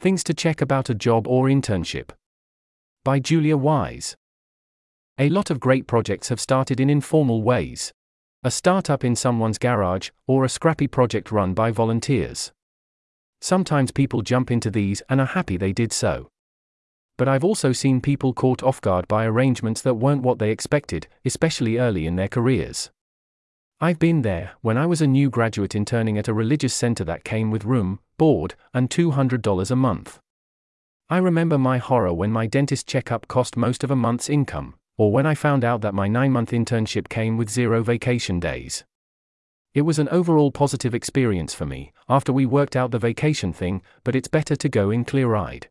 Things to check about a job or internship. By Julia Wise. A lot of great projects have started in informal ways. A startup in someone's garage, or a scrappy project run by volunteers. Sometimes people jump into these and are happy they did so. But I've also seen people caught off guard by arrangements that weren't what they expected, especially early in their careers. I've been there when I was a new graduate interning at a religious center that came with room, board, and $200 a month. I remember my horror when my dentist checkup cost most of a month's income, or when I found out that my nine month internship came with zero vacation days. It was an overall positive experience for me, after we worked out the vacation thing, but it's better to go in clear eyed.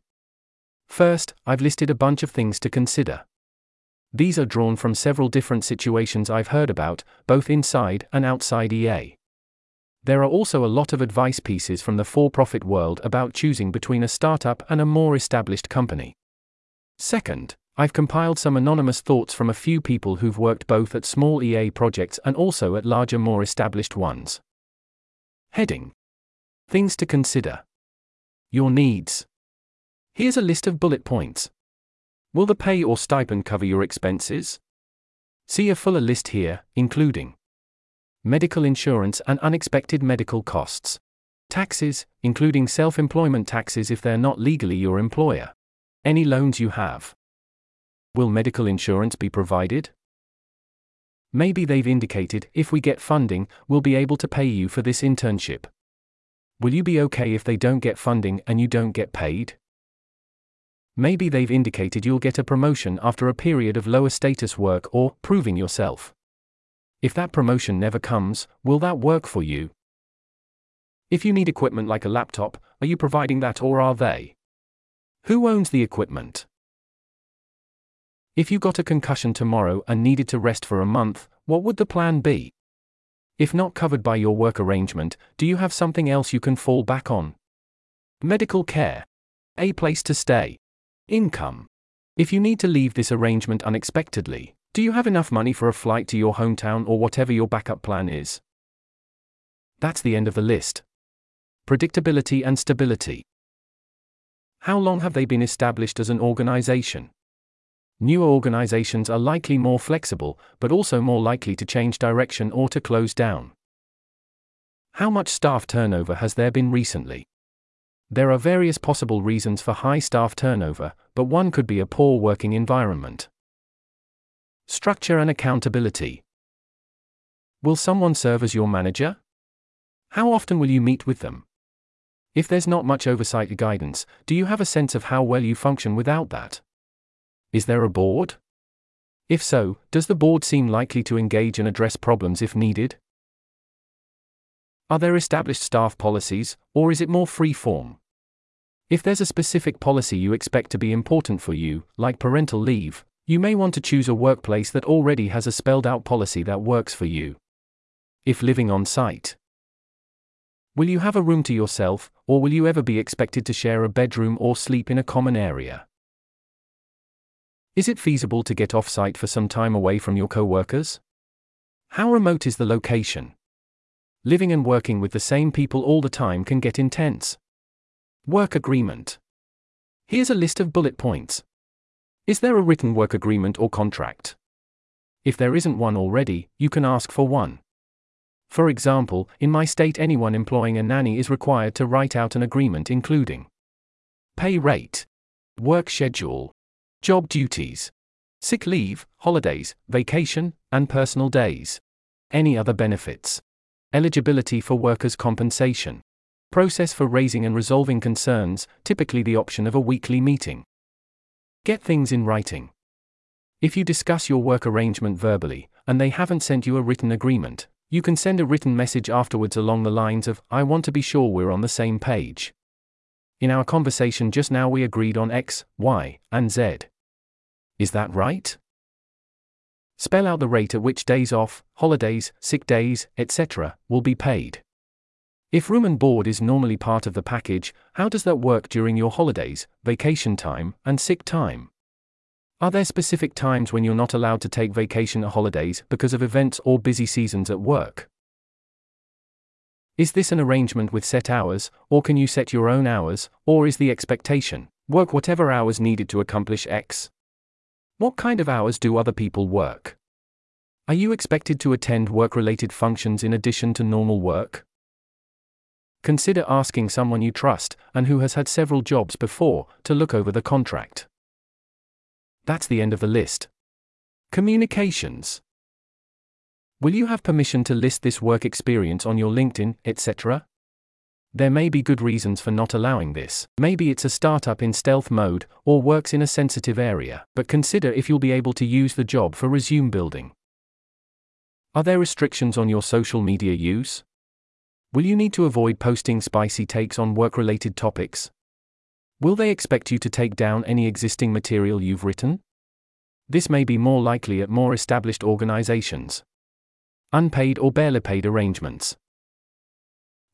First, I've listed a bunch of things to consider. These are drawn from several different situations I've heard about, both inside and outside EA. There are also a lot of advice pieces from the for profit world about choosing between a startup and a more established company. Second, I've compiled some anonymous thoughts from a few people who've worked both at small EA projects and also at larger, more established ones. Heading Things to consider. Your needs. Here's a list of bullet points. Will the pay or stipend cover your expenses? See a fuller list here, including medical insurance and unexpected medical costs, taxes, including self employment taxes if they're not legally your employer, any loans you have. Will medical insurance be provided? Maybe they've indicated if we get funding, we'll be able to pay you for this internship. Will you be okay if they don't get funding and you don't get paid? Maybe they've indicated you'll get a promotion after a period of lower status work or proving yourself. If that promotion never comes, will that work for you? If you need equipment like a laptop, are you providing that or are they? Who owns the equipment? If you got a concussion tomorrow and needed to rest for a month, what would the plan be? If not covered by your work arrangement, do you have something else you can fall back on? Medical care. A place to stay. Income. If you need to leave this arrangement unexpectedly, do you have enough money for a flight to your hometown or whatever your backup plan is? That's the end of the list. Predictability and stability. How long have they been established as an organization? Newer organizations are likely more flexible, but also more likely to change direction or to close down. How much staff turnover has there been recently? There are various possible reasons for high staff turnover, but one could be a poor working environment. Structure and accountability. Will someone serve as your manager? How often will you meet with them? If there's not much oversight or guidance, do you have a sense of how well you function without that? Is there a board? If so, does the board seem likely to engage and address problems if needed? Are there established staff policies, or is it more free form? If there's a specific policy you expect to be important for you, like parental leave, you may want to choose a workplace that already has a spelled out policy that works for you. If living on site, will you have a room to yourself, or will you ever be expected to share a bedroom or sleep in a common area? Is it feasible to get off site for some time away from your co workers? How remote is the location? Living and working with the same people all the time can get intense. Work agreement. Here's a list of bullet points. Is there a written work agreement or contract? If there isn't one already, you can ask for one. For example, in my state, anyone employing a nanny is required to write out an agreement including pay rate, work schedule, job duties, sick leave, holidays, vacation, and personal days. Any other benefits. Eligibility for workers' compensation. Process for raising and resolving concerns, typically the option of a weekly meeting. Get things in writing. If you discuss your work arrangement verbally, and they haven't sent you a written agreement, you can send a written message afterwards along the lines of, I want to be sure we're on the same page. In our conversation just now, we agreed on X, Y, and Z. Is that right? Spell out the rate at which days off, holidays, sick days, etc., will be paid. If room and board is normally part of the package, how does that work during your holidays, vacation time, and sick time? Are there specific times when you're not allowed to take vacation or holidays because of events or busy seasons at work? Is this an arrangement with set hours, or can you set your own hours, or is the expectation, work whatever hours needed to accomplish X? What kind of hours do other people work? Are you expected to attend work related functions in addition to normal work? Consider asking someone you trust, and who has had several jobs before, to look over the contract. That's the end of the list. Communications. Will you have permission to list this work experience on your LinkedIn, etc.? There may be good reasons for not allowing this. Maybe it's a startup in stealth mode, or works in a sensitive area, but consider if you'll be able to use the job for resume building. Are there restrictions on your social media use? Will you need to avoid posting spicy takes on work related topics? Will they expect you to take down any existing material you've written? This may be more likely at more established organizations. Unpaid or barely paid arrangements.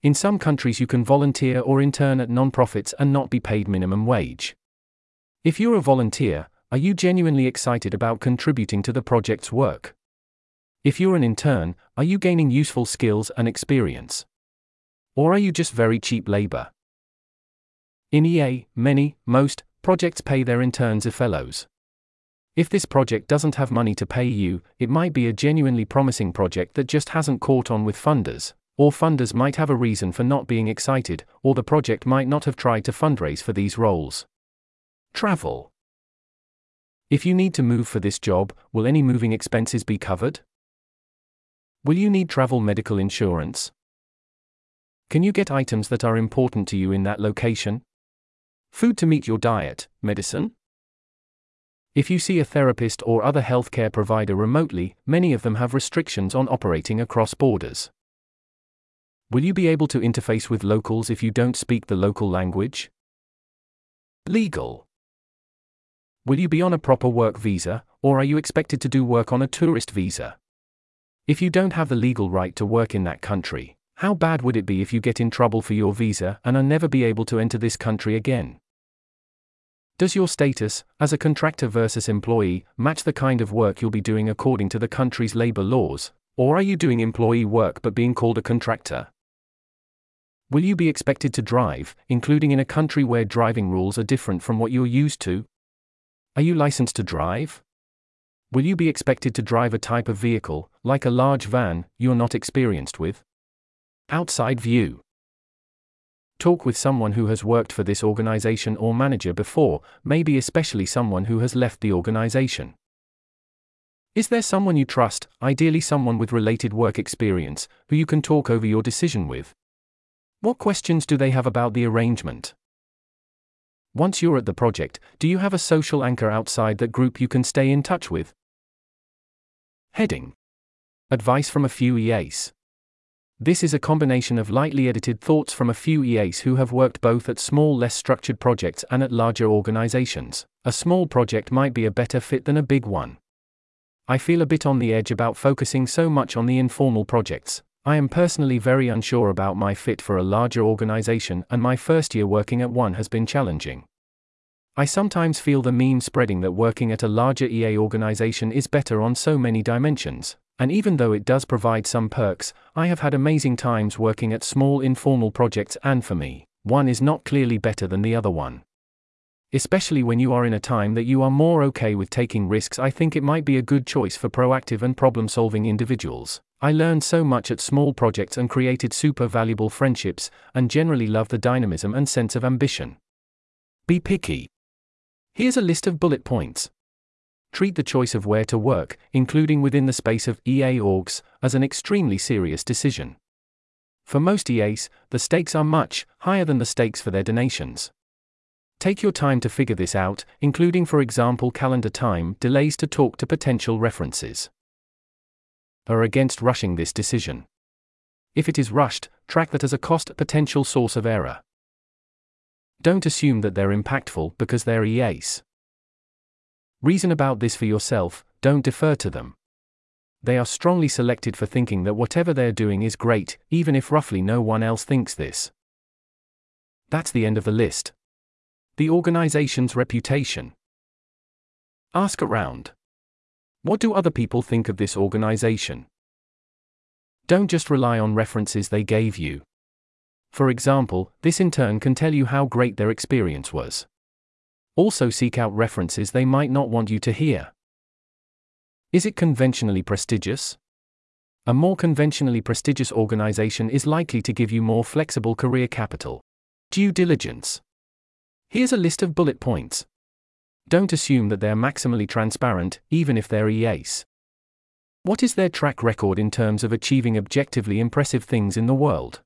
In some countries, you can volunteer or intern at non-profits and not be paid minimum wage. If you're a volunteer, are you genuinely excited about contributing to the project's work? If you're an intern, are you gaining useful skills and experience? Or are you just very cheap labor? In EA, many, most, projects pay their interns as fellows. If this project doesn't have money to pay you, it might be a genuinely promising project that just hasn't caught on with funders, or funders might have a reason for not being excited, or the project might not have tried to fundraise for these roles. Travel. If you need to move for this job, will any moving expenses be covered? Will you need travel medical insurance? Can you get items that are important to you in that location? Food to meet your diet, medicine? If you see a therapist or other healthcare provider remotely, many of them have restrictions on operating across borders. Will you be able to interface with locals if you don't speak the local language? Legal. Will you be on a proper work visa, or are you expected to do work on a tourist visa? If you don't have the legal right to work in that country, how bad would it be if you get in trouble for your visa and are never be able to enter this country again? Does your status, as a contractor versus employee, match the kind of work you'll be doing according to the country's labor laws, or are you doing employee work but being called a contractor? Will you be expected to drive, including in a country where driving rules are different from what you're used to? Are you licensed to drive? Will you be expected to drive a type of vehicle, like a large van, you're not experienced with? Outside view. Talk with someone who has worked for this organization or manager before, maybe especially someone who has left the organization. Is there someone you trust, ideally someone with related work experience, who you can talk over your decision with? What questions do they have about the arrangement? Once you're at the project, do you have a social anchor outside that group you can stay in touch with? Heading Advice from a few EAs. This is a combination of lightly edited thoughts from a few EAs who have worked both at small, less structured projects and at larger organizations. A small project might be a better fit than a big one. I feel a bit on the edge about focusing so much on the informal projects. I am personally very unsure about my fit for a larger organization, and my first year working at one has been challenging. I sometimes feel the meme spreading that working at a larger EA organization is better on so many dimensions, and even though it does provide some perks, I have had amazing times working at small informal projects, and for me, one is not clearly better than the other one. Especially when you are in a time that you are more okay with taking risks, I think it might be a good choice for proactive and problem solving individuals. I learned so much at small projects and created super valuable friendships, and generally love the dynamism and sense of ambition. Be picky. Here's a list of bullet points treat the choice of where to work, including within the space of EA orgs, as an extremely serious decision. For most EAs, the stakes are much higher than the stakes for their donations. Take your time to figure this out, including, for example, calendar time, delays to talk to potential references. Are against rushing this decision. If it is rushed, track that as a cost potential source of error. Don't assume that they're impactful because they're EAs. Reason about this for yourself, don't defer to them. They are strongly selected for thinking that whatever they're doing is great, even if roughly no one else thinks this. That's the end of the list. The organization's reputation. Ask around. What do other people think of this organization? Don't just rely on references they gave you. For example, this in turn can tell you how great their experience was. Also, seek out references they might not want you to hear. Is it conventionally prestigious? A more conventionally prestigious organization is likely to give you more flexible career capital. Due diligence. Here's a list of bullet points. Don't assume that they're maximally transparent, even if they're EAs. What is their track record in terms of achieving objectively impressive things in the world?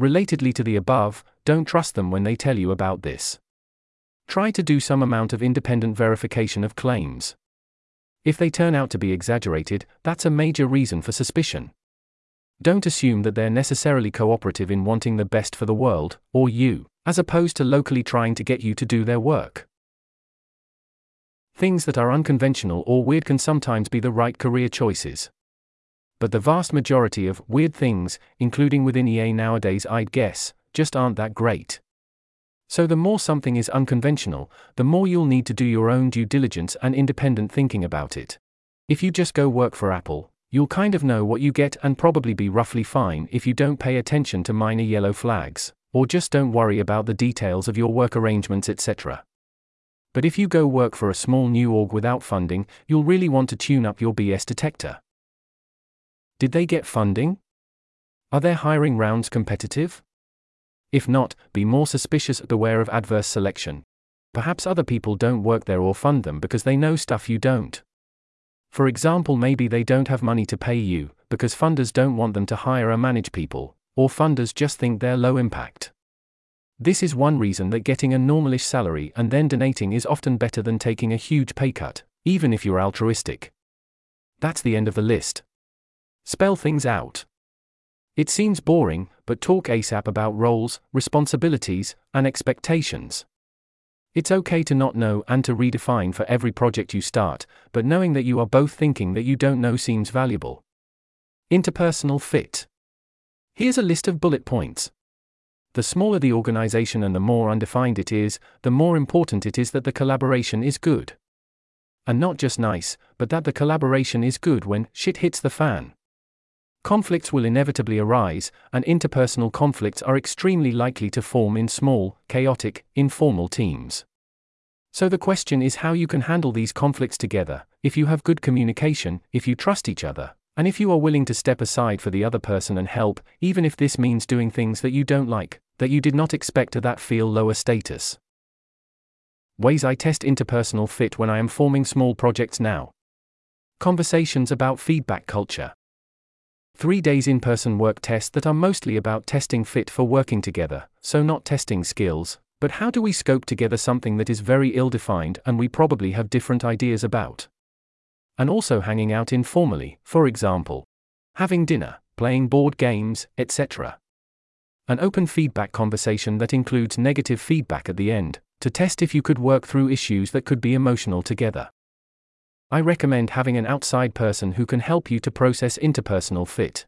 Relatedly to the above, don't trust them when they tell you about this. Try to do some amount of independent verification of claims. If they turn out to be exaggerated, that's a major reason for suspicion. Don't assume that they're necessarily cooperative in wanting the best for the world, or you, as opposed to locally trying to get you to do their work. Things that are unconventional or weird can sometimes be the right career choices. But the vast majority of weird things, including within EA nowadays, I'd guess, just aren't that great. So, the more something is unconventional, the more you'll need to do your own due diligence and independent thinking about it. If you just go work for Apple, you'll kind of know what you get and probably be roughly fine if you don't pay attention to minor yellow flags, or just don't worry about the details of your work arrangements, etc. But if you go work for a small new org without funding, you'll really want to tune up your BS detector. Did they get funding? Are their hiring rounds competitive? If not, be more suspicious and beware of adverse selection. Perhaps other people don't work there or fund them because they know stuff you don't. For example, maybe they don't have money to pay you, because funders don't want them to hire or manage people, or funders just think they're low impact. This is one reason that getting a normalish salary and then donating is often better than taking a huge pay cut, even if you're altruistic. That's the end of the list. Spell things out. It seems boring, but talk ASAP about roles, responsibilities, and expectations. It's okay to not know and to redefine for every project you start, but knowing that you are both thinking that you don't know seems valuable. Interpersonal fit. Here's a list of bullet points. The smaller the organization and the more undefined it is, the more important it is that the collaboration is good. And not just nice, but that the collaboration is good when shit hits the fan. Conflicts will inevitably arise, and interpersonal conflicts are extremely likely to form in small, chaotic, informal teams. So the question is how you can handle these conflicts together, if you have good communication, if you trust each other, and if you are willing to step aside for the other person and help, even if this means doing things that you don't like, that you did not expect that feel lower status. Ways I test interpersonal fit when I am forming small projects now. Conversations about feedback culture three days in person work tests that are mostly about testing fit for working together, so not testing skills, but how do we scope together something that is very ill defined and we probably have different ideas about? And also hanging out informally, for example, having dinner, playing board games, etc. An open feedback conversation that includes negative feedback at the end, to test if you could work through issues that could be emotional together. I recommend having an outside person who can help you to process interpersonal fit.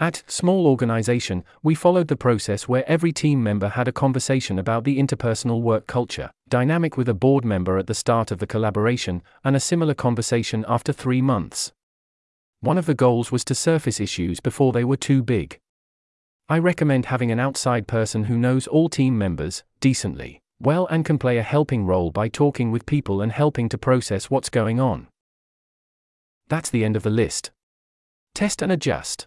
At Small Organization, we followed the process where every team member had a conversation about the interpersonal work culture, dynamic with a board member at the start of the collaboration, and a similar conversation after three months. One of the goals was to surface issues before they were too big. I recommend having an outside person who knows all team members, decently well and can play a helping role by talking with people and helping to process what's going on. That's the end of the list. Test and adjust.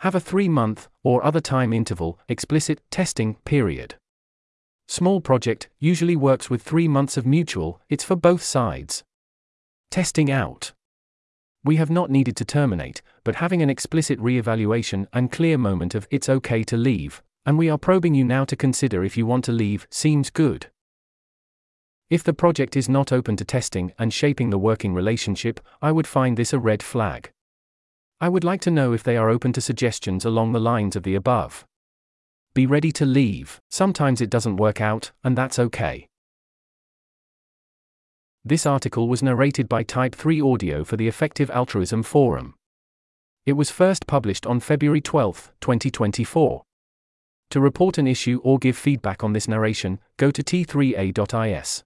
Have a three month, or other time interval, explicit testing period. Small project usually works with three months of mutual, it's for both sides. Testing out. We have not needed to terminate, but having an explicit re evaluation and clear moment of it's okay to leave, and we are probing you now to consider if you want to leave, seems good. If the project is not open to testing and shaping the working relationship, I would find this a red flag. I would like to know if they are open to suggestions along the lines of the above. Be ready to leave, sometimes it doesn't work out, and that's okay. This article was narrated by Type 3 Audio for the Effective Altruism Forum. It was first published on February 12, 2024. To report an issue or give feedback on this narration, go to t3a.is.